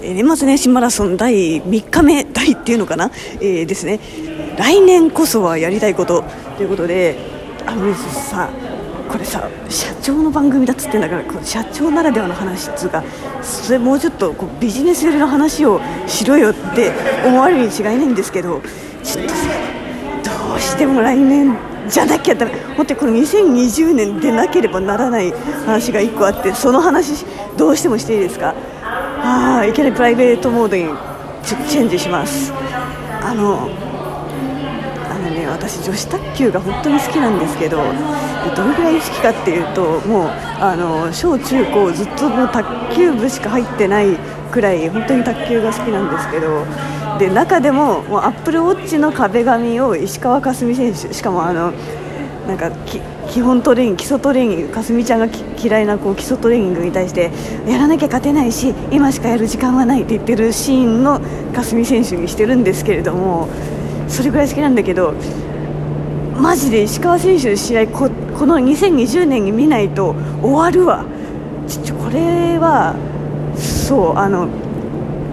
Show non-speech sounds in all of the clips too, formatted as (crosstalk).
えー年末年始マラソン第3日目第っていうのかな、えーですね。来年こそはやりたいことということであのさこれさ社長の番組だっつってんだからこ社長ならではの話っつうかそれもうちょっとこうビジネス寄りの話をしろよって思われるに違いないんですけどちょっとさどうしても来年じゃなきゃダメ (laughs) 本当にこの2020年でなければならない話が1個あってその話どうしてもしていいですか？あいきなりプライベートモードにチェンジします。あのあのね私女子卓球が本当に好きなんですけどどのぐらい好きかっていうともうあの小中高ずっともう卓球部しか入ってないくらい本当に卓球が好きなんですけどで中でももうアップルウォッチの壁紙を石川佳純選手しかもあのなんか基本トレーニング基礎トレーニングかすみちゃんが嫌いなこう基礎トレーニングに対してやらなきゃ勝てないし今しかやる時間はないって言ってるシーンのかすみ選手にしてるんですけれどもそれぐらい好きなんだけどマジで石川選手の試合ここの2020年に見ないと終わるわ。これはそうあの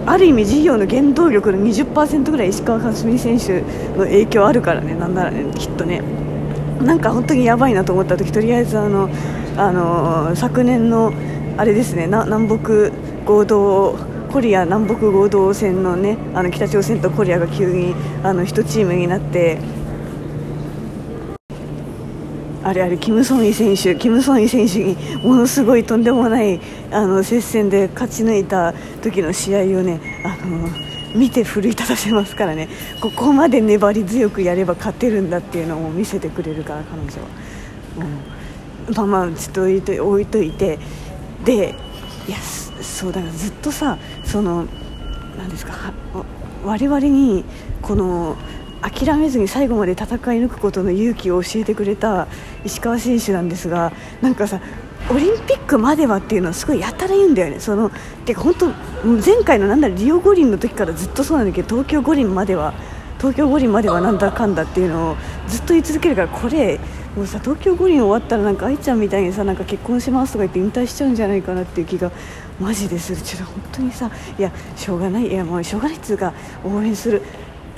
ある意味事業の原動力の20%ぐらい石川佳純選手の影響あるからねなんならねきっとね。なんか本当にやばいなと思った時とりあえずあのあの昨年のあれですね南北合同コリア南北合同戦のねあの北朝鮮とコリアが急にあの1チームになってあれあれキム・ソンイ選手キム・ソンイ選手にものすごいとんでもないあの接戦で勝ち抜いた時の試合をねあの見て奮い立たせますからね。ここまで粘り強くやれば勝てるんだっていうのを見せてくれるから彼女は。うん。まあまあちょっと置いとい置いといて。でいやそうだからずっとさそのなんですか我々にこの諦めずに最後まで戦い抜くことの勇気を教えてくれた石川選手なんですがなんかさオリンピックまではっていうのはすごいやたら言うんだよね。そのてか本当前回のなんだリオ五輪の時からずっとそうなんだけど東京五輪までは東京五輪まではなんだかんだっていうのをずっと言い続けるからこれもうさ東京五輪終わったらなんか愛ちゃんみたいにさなんか結婚しますとか言って引退しちゃうんじゃないかなっていう気がマジでする。ちょっと本当にさいやしょうがない。いやもうしょうがないっていうか応援する。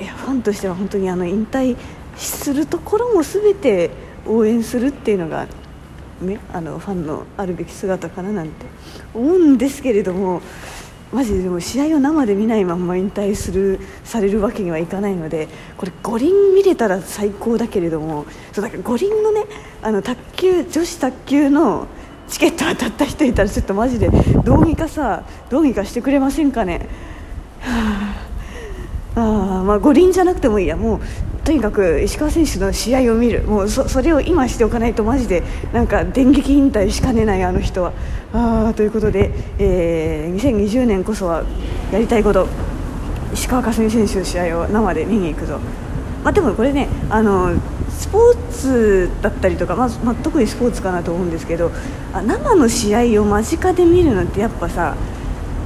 いやファンとしては本当にあの引退するところも全て応援するっていうのがね、あのファンのあるべき姿かななんて思うんですけれどもマジでも試合を生で見ないまま引退するされるわけにはいかないのでこれ五輪見れたら最高だけれどもそうだから五輪のねあの卓球女子卓球のチケット当たった人いたらちょっとマジでどうにかさどうにかしてくれませんかね。はああまあ五輪じゃなくてもいいやもうとにかく石川選手の試合を見る。もうそれを今しておかないとマジでなんか電撃引退しかねないあの人は。あということで、えー2020年こそはやりたいこと。石川佳純選手の試合を生で見に行くぞ、まあ、でもこれねあのスポーツだったりとか、まずま、特にスポーツかなと思うんですけどあ生の試合を間近で見るのってやっぱさ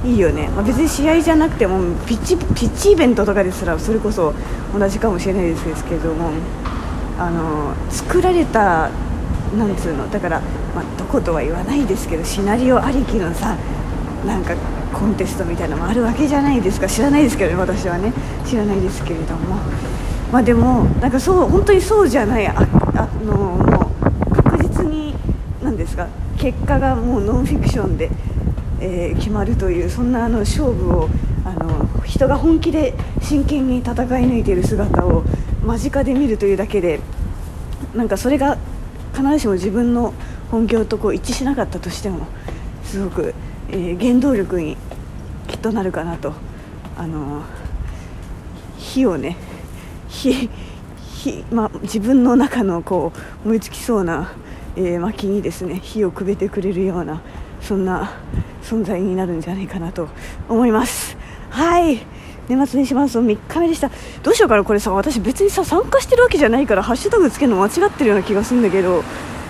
いいよね、まあ、別に試合じゃなくてもピッチピッチイベントとかですらそれこそ同じかもしれないですけどもあの作られたなんつうのだから、まあ、どことは言わないですけどシナリオありきのさなんかコンテストみたいなのもあるわけじゃないですか。知らないですけどね私はね。知らないですけれども。まあでもなんかそう本当にそうじゃないああのもう確実になんですか結果がもうノンフィクションで、えー決まるというそんなあの勝負をあの人が本気で真剣に戦い抜いている姿を間近で見るというだけでなんかそれが必ずしも自分の本業とこう一致しなかったとしてもすごく、えー原動力にきっとなるかなと。あの火をね火火、ま、自分の中のこう燃え尽きそうな、えー薪にですね火をくべてくれるようなそんな存在になるんじゃないかなと思います。はい。年末年始マラソン3日目でした。どうしようかなこれさ。私別にさ参加してるわけじゃないからハッシュタグつけるの間違ってるような気がするんだけど。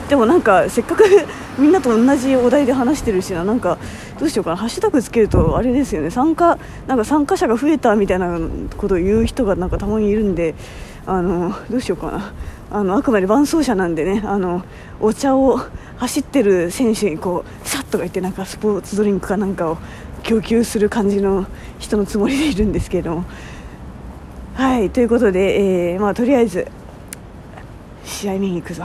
でもなんかせっかく (laughs) みんなと同じお題で話してるしな。なんかどうしようかな。ハッシュタグつけるとあれですよね。参加なんか参加者が増えたみたいなことを言う人がなんかたまにいるんで。あのどうしようかな。あのあくまで伴走者なんでね。あのお茶を走ってる選手にこうさとか言ってなんかスポーツドリンクかなんかを供給する感じの人のつもりでいるんですけれども。はいということで、えーまあ、とりあえず試合見に行くぞ。